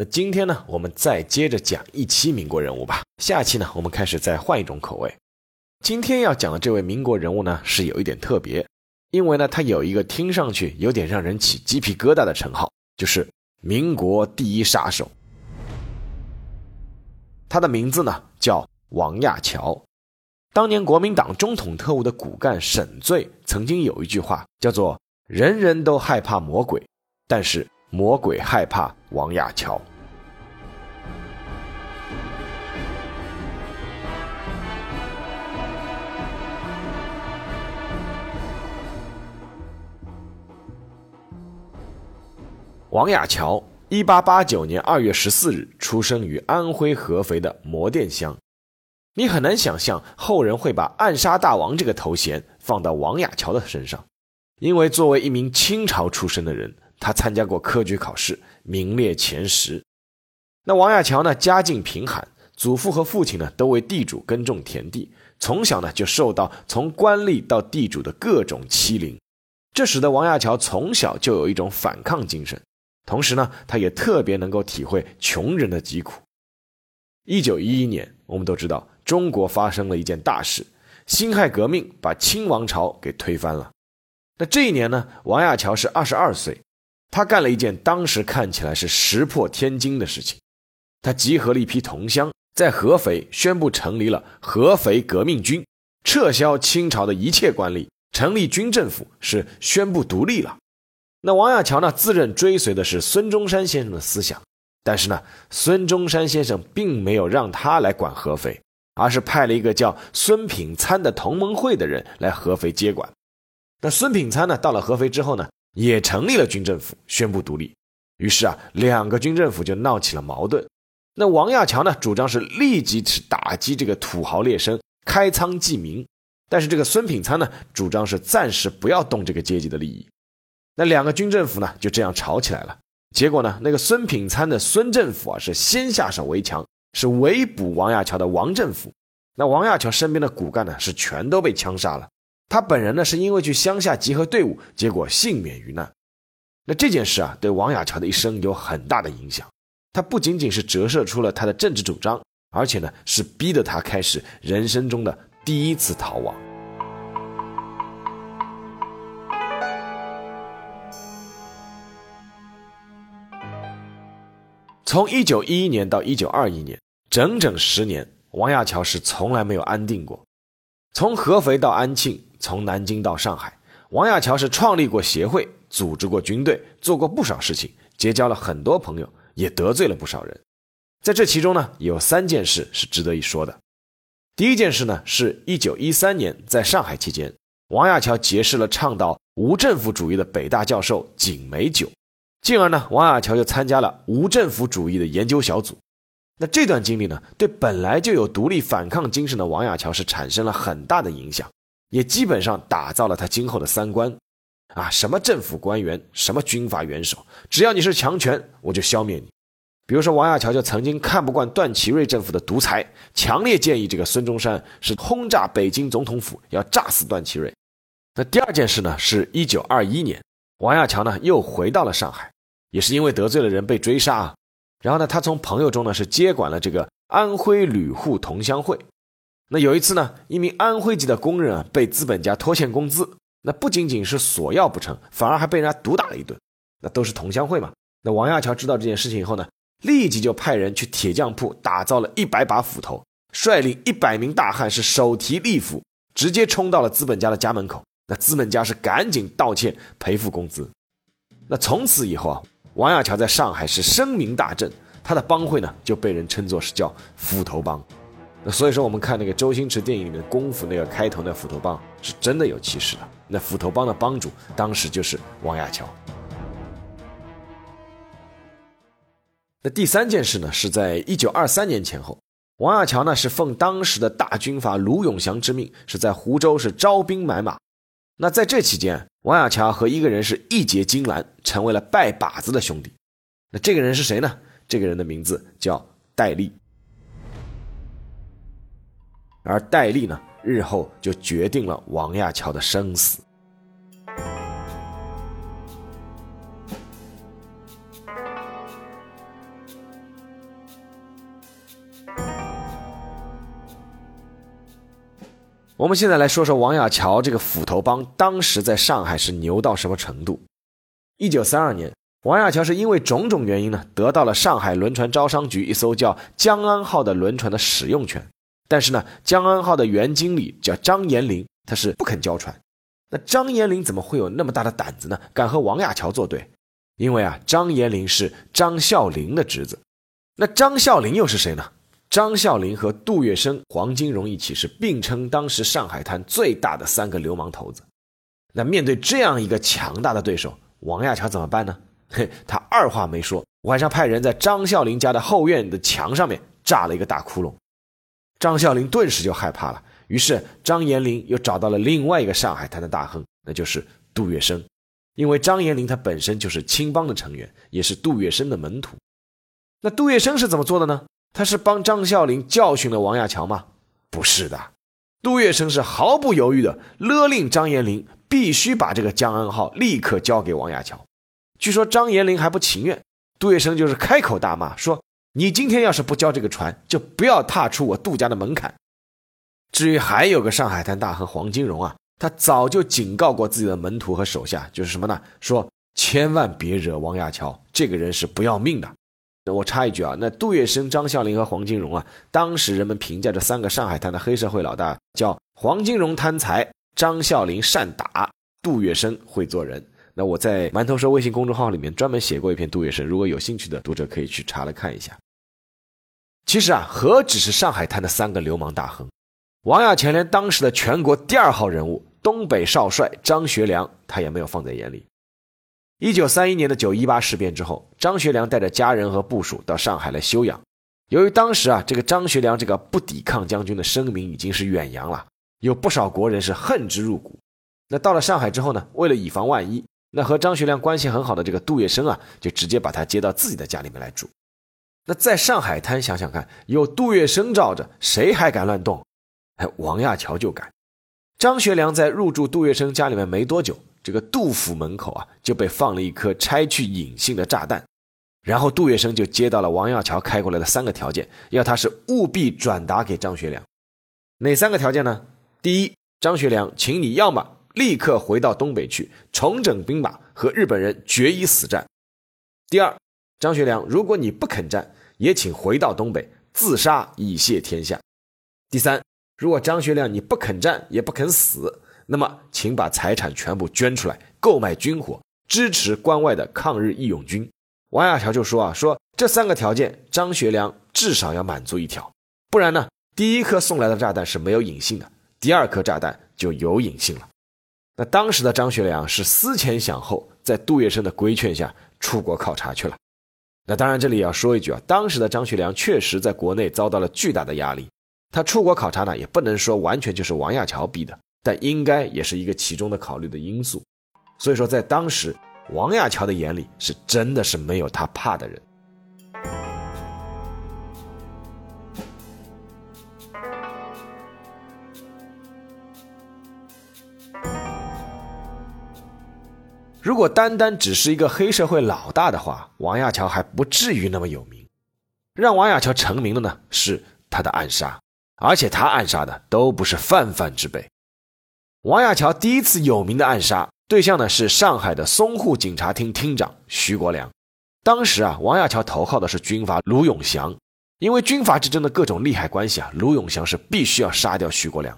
那今天呢，我们再接着讲一期民国人物吧。下期呢，我们开始再换一种口味。今天要讲的这位民国人物呢，是有一点特别，因为呢，他有一个听上去有点让人起鸡皮疙瘩的称号，就是民国第一杀手。他的名字呢叫王亚樵。当年国民党中统特务的骨干沈醉曾经有一句话叫做“人人都害怕魔鬼，但是魔鬼害怕王亚樵”。王亚樵，一八八九年二月十四日出生于安徽合肥的磨店乡。你很难想象后人会把“暗杀大王”这个头衔放到王亚樵的身上，因为作为一名清朝出身的人，他参加过科举考试，名列前十。那王亚樵呢，家境贫寒，祖父和父亲呢都为地主耕种田地，从小呢就受到从官吏到地主的各种欺凌，这使得王亚樵从小就有一种反抗精神。同时呢，他也特别能够体会穷人的疾苦。一九一一年，我们都知道中国发生了一件大事——辛亥革命，把清王朝给推翻了。那这一年呢，王亚樵是二十二岁，他干了一件当时看起来是石破天惊的事情。他集合了一批同乡，在合肥宣布成立了合肥革命军，撤销清朝的一切官吏，成立军政府，是宣布独立了。那王亚樵呢，自认追随的是孙中山先生的思想，但是呢，孙中山先生并没有让他来管合肥，而是派了一个叫孙品参的同盟会的人来合肥接管。那孙品参呢，到了合肥之后呢，也成立了军政府，宣布独立。于是啊，两个军政府就闹起了矛盾。那王亚樵呢，主张是立即去打击这个土豪劣绅，开仓济民；但是这个孙品参呢，主张是暂时不要动这个阶级的利益。那两个军政府呢，就这样吵起来了。结果呢，那个孙品参的孙政府啊，是先下手为强，是围捕王亚樵的王政府。那王亚樵身边的骨干呢，是全都被枪杀了。他本人呢，是因为去乡下集合队伍，结果幸免于难。那这件事啊，对王亚樵的一生有很大的影响。他不仅仅是折射出了他的政治主张，而且呢，是逼得他开始人生中的第一次逃亡。从一九一一年到一九二一年，整整十年，王亚樵是从来没有安定过。从合肥到安庆，从南京到上海，王亚樵是创立过协会，组织过军队，做过不少事情，结交了很多朋友，也得罪了不少人。在这其中呢，有三件事是值得一说的。第一件事呢，是一九一三年在上海期间，王亚樵结识了倡导无政府主义的北大教授景美九。进而呢，王亚樵就参加了无政府主义的研究小组。那这段经历呢，对本来就有独立反抗精神的王亚樵是产生了很大的影响，也基本上打造了他今后的三观。啊，什么政府官员，什么军阀元首，只要你是强权，我就消灭你。比如说，王亚樵就曾经看不惯段祺瑞政府的独裁，强烈建议这个孙中山是轰炸北京总统府，要炸死段祺瑞。那第二件事呢，是一九二一年。王亚樵呢又回到了上海，也是因为得罪了人被追杀啊。然后呢，他从朋友中呢是接管了这个安徽旅沪同乡会。那有一次呢，一名安徽籍的工人啊被资本家拖欠工资，那不仅仅是索要不成，反而还被人家毒打了一顿。那都是同乡会嘛。那王亚樵知道这件事情以后呢，立即就派人去铁匠铺打造了一百把斧头，率领一百名大汉是手提利斧，直接冲到了资本家的家门口。那资本家是赶紧道歉赔付工资。那从此以后啊，王亚樵在上海是声名大振，他的帮会呢就被人称作是叫斧头帮。那所以说，我们看那个周星驰电影里面功夫那个开头那斧头帮是真的有气势的。那斧头帮的帮主当时就是王亚樵。那第三件事呢，是在一九二三年前后，王亚樵呢是奉当时的大军阀卢永祥之命，是在湖州是招兵买马。那在这期间，王亚樵和一个人是义结金兰，成为了拜把子的兄弟。那这个人是谁呢？这个人的名字叫戴笠。而戴笠呢，日后就决定了王亚乔的生死。我们现在来说说王亚樵这个斧头帮当时在上海是牛到什么程度。一九三二年，王亚樵是因为种种原因呢，得到了上海轮船招商局一艘叫江安号的轮船的使用权。但是呢，江安号的原经理叫张延龄，他是不肯交船。那张延龄怎么会有那么大的胆子呢？敢和王亚樵作对？因为啊，张延龄是张啸林的侄子。那张啸林又是谁呢？张啸林和杜月笙、黄金荣一起是并称当时上海滩最大的三个流氓头子。那面对这样一个强大的对手，王亚樵怎么办呢？嘿，他二话没说，晚上派人在张啸林家的后院的墙上面炸了一个大窟窿。张啸林顿时就害怕了，于是张延龄又找到了另外一个上海滩的大亨，那就是杜月笙。因为张延龄他本身就是青帮的成员，也是杜月笙的门徒。那杜月笙是怎么做的呢？他是帮张啸林教训了王亚樵吗？不是的，杜月笙是毫不犹豫的勒令张延龄必须把这个江安号立刻交给王亚樵。据说张延龄还不情愿，杜月笙就是开口大骂说：“你今天要是不交这个船，就不要踏出我杜家的门槛。”至于还有个上海滩大亨黄金荣啊，他早就警告过自己的门徒和手下，就是什么呢？说千万别惹王亚樵，这个人是不要命的。我插一句啊，那杜月笙、张啸林和黄金荣啊，当时人们评价这三个上海滩的黑社会老大，叫黄金荣贪财，张啸林善打，杜月笙会做人。那我在馒头说微信公众号里面专门写过一篇杜月笙，如果有兴趣的读者可以去查来看一下。其实啊，何止是上海滩的三个流氓大亨，王亚樵连当时的全国第二号人物东北少帅张学良，他也没有放在眼里。一九三一年的九一八事变之后，张学良带着家人和部属到上海来休养。由于当时啊，这个张学良这个不抵抗将军的声名已经是远扬了，有不少国人是恨之入骨。那到了上海之后呢，为了以防万一，那和张学良关系很好的这个杜月笙啊，就直接把他接到自己的家里面来住。那在上海滩想想看，有杜月笙罩着，谁还敢乱动？哎，王亚樵就敢。张学良在入住杜月笙家里面没多久。这个杜府门口啊，就被放了一颗拆去引信的炸弹，然后杜月笙就接到了王耀桥开过来的三个条件，要他是务必转达给张学良。哪三个条件呢？第一，张学良，请你要么立刻回到东北去重整兵马，和日本人决一死战；第二，张学良，如果你不肯战，也请回到东北自杀以谢天下；第三，如果张学良你不肯战也不肯死。那么，请把财产全部捐出来，购买军火，支持关外的抗日义勇军。王亚樵就说啊，说这三个条件，张学良至少要满足一条，不然呢，第一颗送来的炸弹是没有引信的，第二颗炸弹就有引信了。那当时的张学良是思前想后，在杜月笙的规劝下出国考察去了。那当然，这里也要说一句啊，当时的张学良确实在国内遭到了巨大的压力，他出国考察呢，也不能说完全就是王亚樵逼的。但应该也是一个其中的考虑的因素，所以说在当时，王亚樵的眼里是真的是没有他怕的人。如果单单只是一个黑社会老大的话，王亚樵还不至于那么有名。让王亚樵成名的呢，是他的暗杀，而且他暗杀的都不是泛泛之辈。王亚樵第一次有名的暗杀对象呢是上海的淞沪警察厅厅长徐国良。当时啊，王亚樵投靠的是军阀卢永祥，因为军阀之争的各种利害关系啊，卢永祥是必须要杀掉徐国良。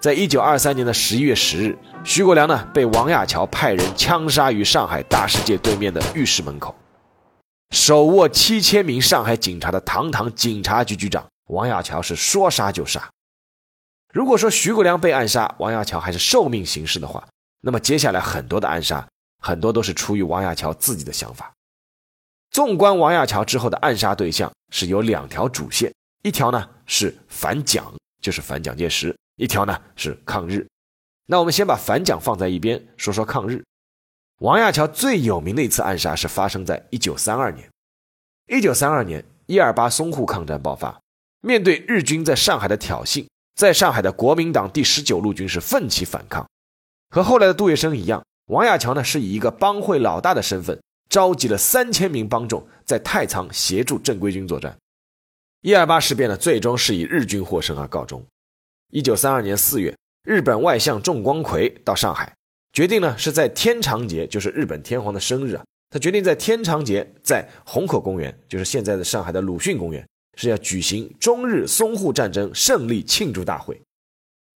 在一九二三年的十一月十日，徐国良呢被王亚樵派人枪杀于上海大世界对面的浴室门口。手握七千名上海警察的堂堂警察局局长王亚樵是说杀就杀。如果说徐国良被暗杀，王亚樵还是受命行事的话，那么接下来很多的暗杀，很多都是出于王亚樵自己的想法。纵观王亚樵之后的暗杀对象是有两条主线，一条呢是反蒋，就是反蒋介石；一条呢是抗日。那我们先把反蒋放在一边，说说抗日。王亚樵最有名的一次暗杀是发生在一九三二年。一九三二年，一二八淞沪抗战爆发，面对日军在上海的挑衅，在上海的国民党第十九路军是奋起反抗。和后来的杜月笙一样，王亚樵呢是以一个帮会老大的身份，召集了三千名帮众，在太仓协助正规军作战。一二八事变呢，最终是以日军获胜而告终。一九三二年四月，日本外相重光葵到上海。决定呢是在天长节，就是日本天皇的生日啊。他决定在天长节，在虹口公园，就是现在的上海的鲁迅公园，是要举行中日淞沪战争胜利庆祝大会。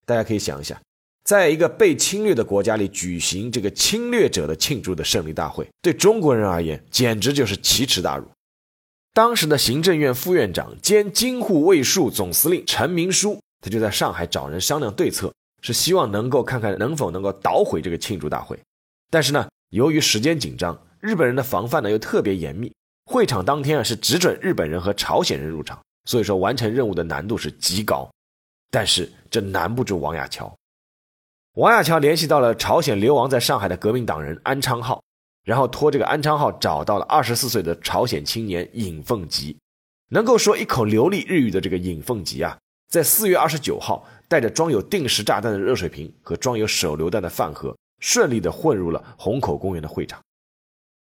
大家可以想一下，在一个被侵略的国家里举行这个侵略者的庆祝的胜利大会，对中国人而言简直就是奇耻大辱。当时的行政院副院长兼京沪卫戍总司令陈明书，他就在上海找人商量对策。是希望能够看看能否能够捣毁这个庆祝大会，但是呢，由于时间紧张，日本人的防范呢又特别严密，会场当天啊是只准日本人和朝鲜人入场，所以说完成任务的难度是极高。但是这难不住王亚樵，王亚樵联系到了朝鲜流亡在上海的革命党人安昌浩，然后托这个安昌浩找到了二十四岁的朝鲜青年尹凤吉，能够说一口流利日语的这个尹凤吉啊，在四月二十九号。带着装有定时炸弹的热水瓶和装有手榴弹的饭盒，顺利地混入了虹口公园的会场。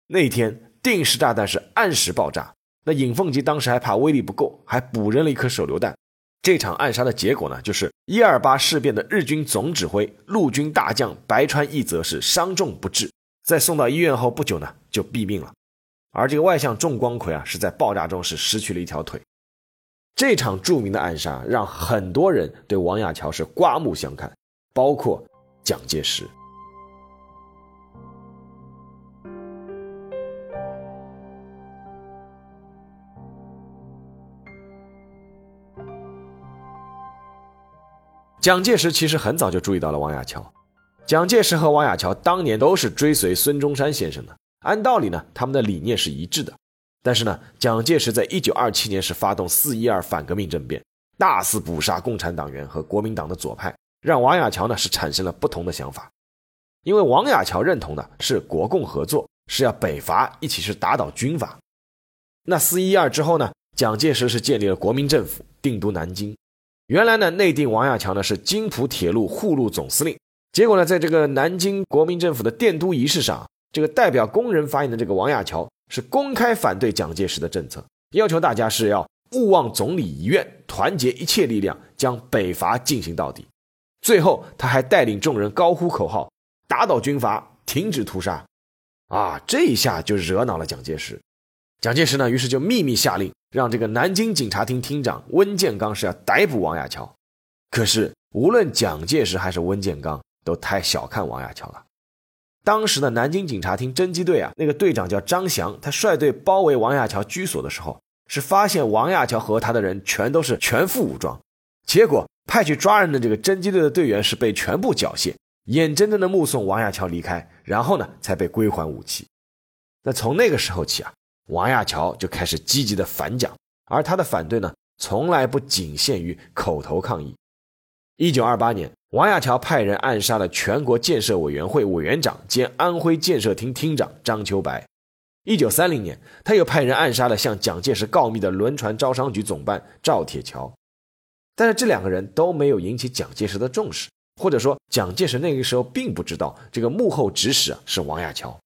那一天定时炸弹是按时爆炸，那尹凤吉当时还怕威力不够，还补扔了一颗手榴弹。这场暗杀的结果呢，就是一二八事变的日军总指挥陆军大将白川义则是伤重不治，在送到医院后不久呢就毙命了。而这个外相重光葵啊，是在爆炸中是失去了一条腿。这场著名的暗杀让很多人对王亚樵是刮目相看，包括蒋介石。蒋介石其实很早就注意到了王亚樵，蒋介石和王亚樵当年都是追随孙中山先生的，按道理呢，他们的理念是一致的。但是呢，蒋介石在一九二七年是发动四一二反革命政变，大肆捕杀共产党员和国民党的左派，让王亚樵呢是产生了不同的想法。因为王亚樵认同的是国共合作，是要北伐一起是打倒军阀。那四一二之后呢，蒋介石是建立了国民政府，定都南京。原来呢，内定王亚樵呢是津浦铁路护路总司令。结果呢，在这个南京国民政府的奠都仪式上，这个代表工人发言的这个王亚樵。是公开反对蒋介石的政策，要求大家是要勿忘总理遗愿，团结一切力量，将北伐进行到底。最后，他还带领众人高呼口号，打倒军阀，停止屠杀。啊，这一下就惹恼了蒋介石。蒋介石呢，于是就秘密下令，让这个南京警察厅厅长温建刚是要逮捕王亚樵。可是，无论蒋介石还是温建刚，都太小看王亚樵了。当时的南京警察厅侦缉队啊，那个队长叫张翔，他率队包围王亚樵居所的时候，是发现王亚樵和他的人全都是全副武装，结果派去抓人的这个侦缉队的队员是被全部缴械，眼睁睁的目送王亚樵离开，然后呢才被归还武器。那从那个时候起啊，王亚樵就开始积极的反蒋，而他的反对呢，从来不仅限于口头抗议。一九二八年。王亚樵派人暗杀了全国建设委员会委员长兼安徽建设厅厅长张秋白。一九三零年，他又派人暗杀了向蒋介石告密的轮船招商局总办赵铁桥。但是这两个人都没有引起蒋介石的重视，或者说蒋介石那个时候并不知道这个幕后指使是王亚樵。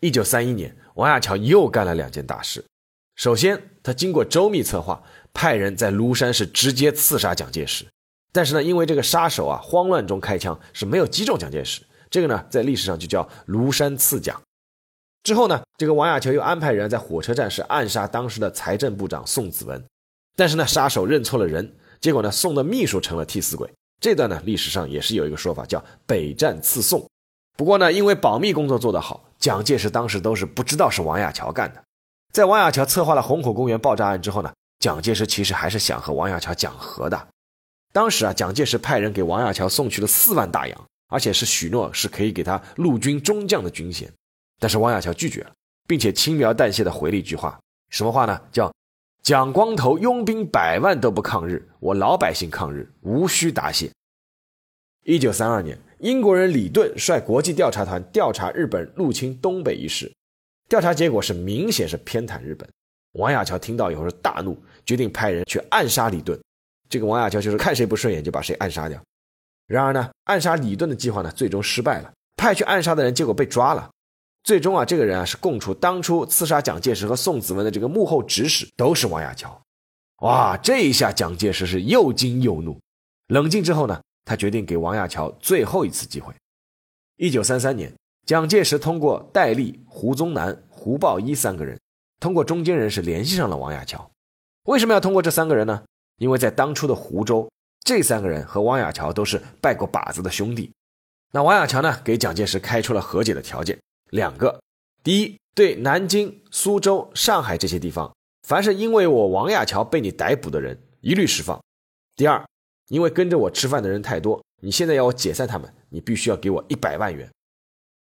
一九三一年，王亚樵又干了两件大事。首先，他经过周密策划，派人在庐山市直接刺杀蒋介石。但是呢，因为这个杀手啊，慌乱中开枪是没有击中蒋介石，这个呢，在历史上就叫庐山刺蒋。之后呢，这个王亚樵又安排人在火车站是暗杀当时的财政部长宋子文，但是呢，杀手认错了人，结果呢，宋的秘书成了替死鬼。这段呢，历史上也是有一个说法叫北战刺宋。不过呢，因为保密工作做得好，蒋介石当时都是不知道是王亚樵干的。在王亚樵策划了虹口公园爆炸案之后呢，蒋介石其实还是想和王亚樵讲和的。当时啊，蒋介石派人给王亚樵送去了四万大洋，而且是许诺是可以给他陆军中将的军衔，但是王亚樵拒绝了，并且轻描淡写的回了一句话，什么话呢？叫“蒋光头拥兵百万都不抗日，我老百姓抗日，无需答谢。”一九三二年，英国人李顿率国际调查团调查日本入侵东北一事，调查结果是明显是偏袒日本。王亚樵听到以后是大怒，决定派人去暗杀李顿。这个王亚樵就是看谁不顺眼就把谁暗杀掉。然而呢，暗杀李顿的计划呢最终失败了，派去暗杀的人结果被抓了。最终啊，这个人啊是供出当初刺杀蒋介石和宋子文的这个幕后指使都是王亚樵。哇，这一下蒋介石是又惊又怒。冷静之后呢，他决定给王亚樵最后一次机会。一九三三年，蒋介石通过戴笠、胡宗南、胡豹一三个人。通过中间人是联系上了王亚樵，为什么要通过这三个人呢？因为在当初的湖州，这三个人和王亚樵都是拜过把子的兄弟。那王亚樵呢，给蒋介石开出了和解的条件两个：第一，对南京、苏州、上海这些地方，凡是因为我王亚樵被你逮捕的人，一律释放；第二，因为跟着我吃饭的人太多，你现在要我解散他们，你必须要给我一百万元。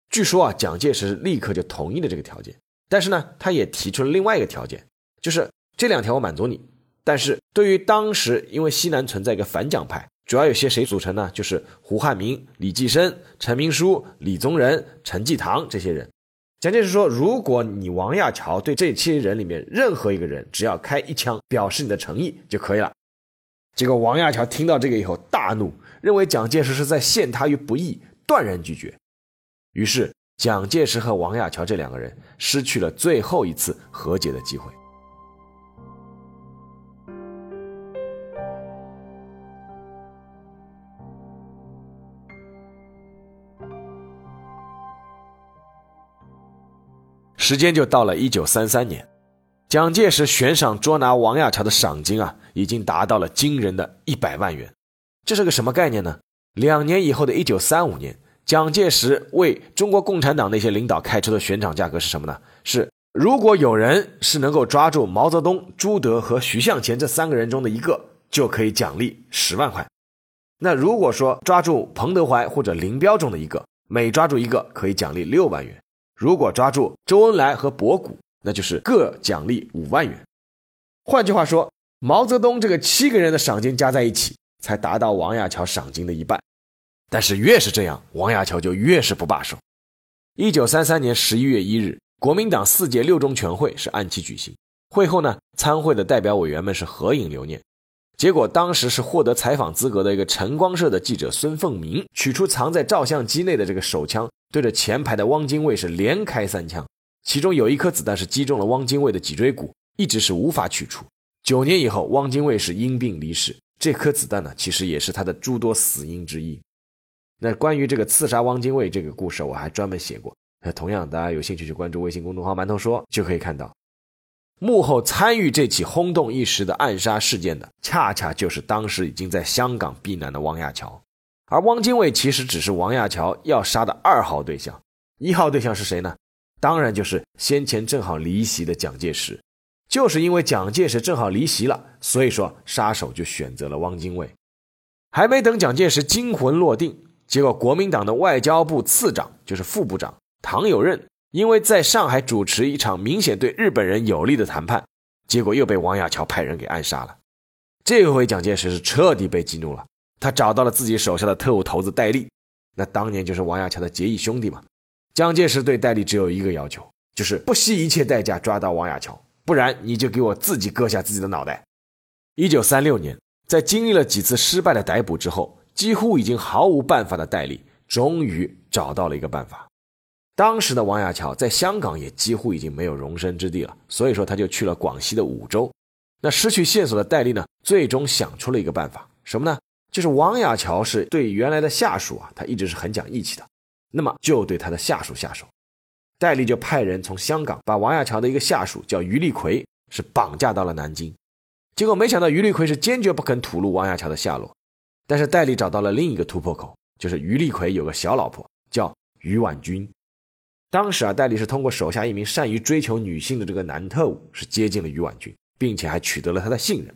据说啊，蒋介石立刻就同意了这个条件。但是呢，他也提出了另外一个条件，就是这两条我满足你。但是对于当时因为西南存在一个反蒋派，主要有些谁组成呢？就是胡汉民、李济深、陈明书、李宗仁、陈济棠这些人。蒋介石说，如果你王亚樵对这些人里面任何一个人，只要开一枪表示你的诚意就可以了。结果王亚樵听到这个以后大怒，认为蒋介石是在陷他于不义，断然拒绝。于是。蒋介石和王亚樵这两个人失去了最后一次和解的机会。时间就到了一九三三年，蒋介石悬赏捉拿王亚樵的赏金啊，已经达到了惊人的一百万元。这是个什么概念呢？两年以后的一九三五年。蒋介石为中国共产党那些领导开出的悬赏价格是什么呢？是如果有人是能够抓住毛泽东、朱德和徐向前这三个人中的一个，就可以奖励十万块。那如果说抓住彭德怀或者林彪中的一个，每抓住一个可以奖励六万元。如果抓住周恩来和博古，那就是各奖励五万元。换句话说，毛泽东这个七个人的赏金加在一起，才达到王亚樵赏金的一半。但是越是这样，王亚樵就越是不罢手。一九三三年十一月一日，国民党四届六中全会是按期举行。会后呢，参会的代表委员们是合影留念。结果当时是获得采访资格的一个晨光社的记者孙凤鸣，取出藏在照相机内的这个手枪，对着前排的汪精卫是连开三枪，其中有一颗子弹是击中了汪精卫的脊椎骨，一直是无法取出。九年以后，汪精卫是因病离世，这颗子弹呢，其实也是他的诸多死因之一。那关于这个刺杀汪精卫这个故事，我还专门写过。那同样，大家有兴趣去关注微信公众号“馒头说”，就可以看到，幕后参与这起轰动一时的暗杀事件的，恰恰就是当时已经在香港避难的汪亚樵。而汪精卫其实只是王亚樵要杀的二号对象，一号对象是谁呢？当然就是先前正好离席的蒋介石。就是因为蒋介石正好离席了，所以说杀手就选择了汪精卫。还没等蒋介石惊魂落定。结果，国民党的外交部次长就是副部长唐有任，因为在上海主持一场明显对日本人有利的谈判，结果又被王亚樵派人给暗杀了。这回蒋介石是彻底被激怒了，他找到了自己手下的特务头子戴笠，那当年就是王亚樵的结义兄弟嘛。蒋介石对戴笠只有一个要求，就是不惜一切代价抓到王亚樵，不然你就给我自己割下自己的脑袋。一九三六年，在经历了几次失败的逮捕之后。几乎已经毫无办法的戴笠，终于找到了一个办法。当时的王亚樵在香港也几乎已经没有容身之地了，所以说他就去了广西的梧州。那失去线索的戴笠呢，最终想出了一个办法，什么呢？就是王亚樵是对原来的下属啊，他一直是很讲义气的，那么就对他的下属下手。戴笠就派人从香港把王亚樵的一个下属叫于立奎，是绑架到了南京。结果没想到于立奎是坚决不肯吐露王亚樵的下落。但是戴笠找到了另一个突破口，就是于立奎有个小老婆叫于婉君。当时啊，戴笠是通过手下一名善于追求女性的这个男特务，是接近了于婉君，并且还取得了她的信任。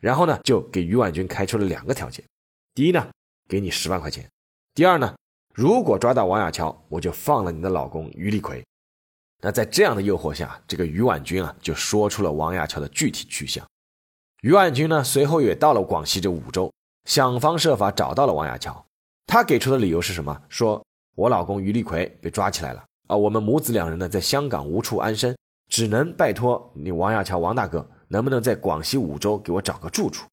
然后呢，就给于婉君开出了两个条件：第一呢，给你十万块钱；第二呢，如果抓到王亚樵，我就放了你的老公于立奎。那在这样的诱惑下，这个于婉君啊就说出了王亚樵的具体去向。于婉君呢随后也到了广西这五州，想方设法找到了王亚樵。他给出的理由是什么？说我老公于立奎被抓起来了啊，我们母子两人呢在香港无处安身，只能拜托你王亚樵王大哥，能不能在广西五州给我找个住处？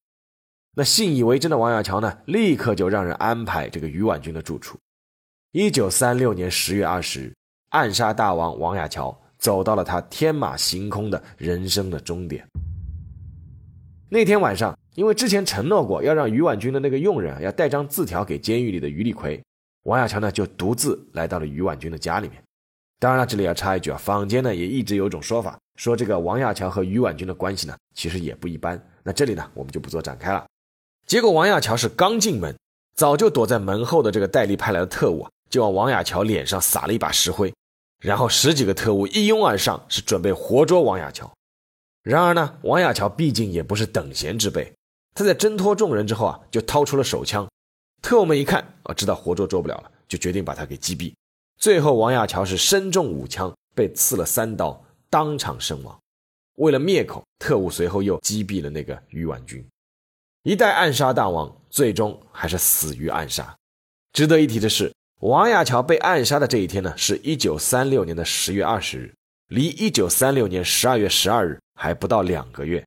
那信以为真的王亚樵呢，立刻就让人安排这个于婉君的住处。一九三六年十月二十日，暗杀大王王亚樵走到了他天马行空的人生的终点。那天晚上。因为之前承诺过要让于婉君的那个佣人要带张字条给监狱里的于立奎，王亚樵呢就独自来到了于婉君的家里面。当然了，这里要插一句啊，坊间呢也一直有种说法，说这个王亚樵和于婉君的关系呢其实也不一般。那这里呢我们就不做展开了。结果王亚樵是刚进门，早就躲在门后的这个戴笠派来的特务啊，就往王亚乔脸上撒了一把石灰，然后十几个特务一拥而上，是准备活捉王亚乔。然而呢，王亚乔毕竟也不是等闲之辈。他在挣脱众人之后啊，就掏出了手枪。特务们一看啊，知道活捉捉不了了，就决定把他给击毙。最后，王亚乔是身中五枪，被刺了三刀，当场身亡。为了灭口，特务随后又击毙了那个于婉君。一代暗杀大王，最终还是死于暗杀。值得一提的是，王亚樵被暗杀的这一天呢，是一九三六年的十月二十日，离一九三六年十二月十二日还不到两个月。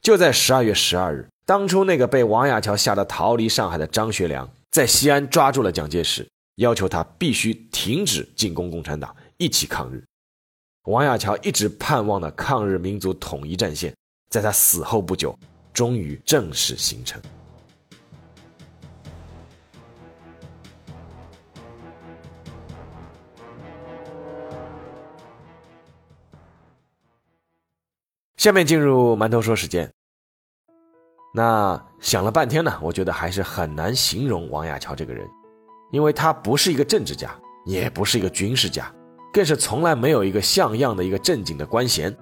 就在十二月十二日。当初那个被王亚樵吓得逃离上海的张学良，在西安抓住了蒋介石，要求他必须停止进攻共产党，一起抗日。王亚樵一直盼望的抗日民族统一战线，在他死后不久，终于正式形成。下面进入馒头说时间。那想了半天呢，我觉得还是很难形容王亚樵这个人，因为他不是一个政治家，也不是一个军事家，更是从来没有一个像样的一个正经的官衔。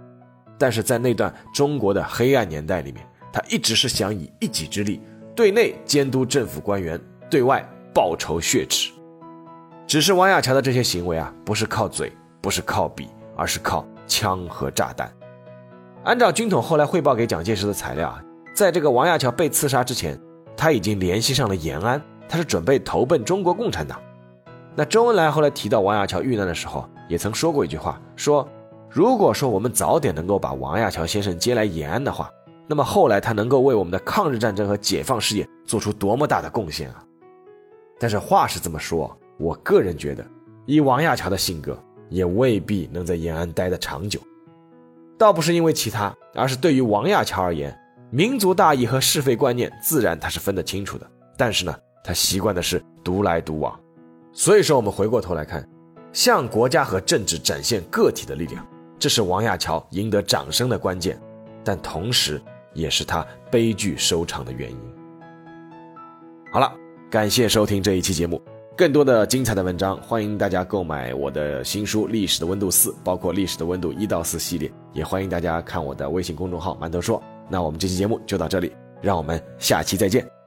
但是在那段中国的黑暗年代里面，他一直是想以一己之力，对内监督政府官员，对外报仇雪耻。只是王亚樵的这些行为啊，不是靠嘴，不是靠笔，而是靠枪和炸弹。按照军统后来汇报给蒋介石的材料啊。在这个王亚樵被刺杀之前，他已经联系上了延安，他是准备投奔中国共产党。那周恩来后来提到王亚樵遇难的时候，也曾说过一句话，说如果说我们早点能够把王亚樵先生接来延安的话，那么后来他能够为我们的抗日战争和解放事业做出多么大的贡献啊！但是话是这么说，我个人觉得，以王亚樵的性格，也未必能在延安待得长久。倒不是因为其他，而是对于王亚樵而言。民族大义和是非观念，自然他是分得清楚的。但是呢，他习惯的是独来独往。所以说，我们回过头来看，向国家和政治展现个体的力量，这是王亚樵赢得掌声的关键，但同时也是他悲剧收场的原因。好了，感谢收听这一期节目，更多的精彩的文章，欢迎大家购买我的新书《历史的温度四》，包括《历史的温度一到四》系列，也欢迎大家看我的微信公众号“馒头说”。那我们这期节目就到这里，让我们下期再见。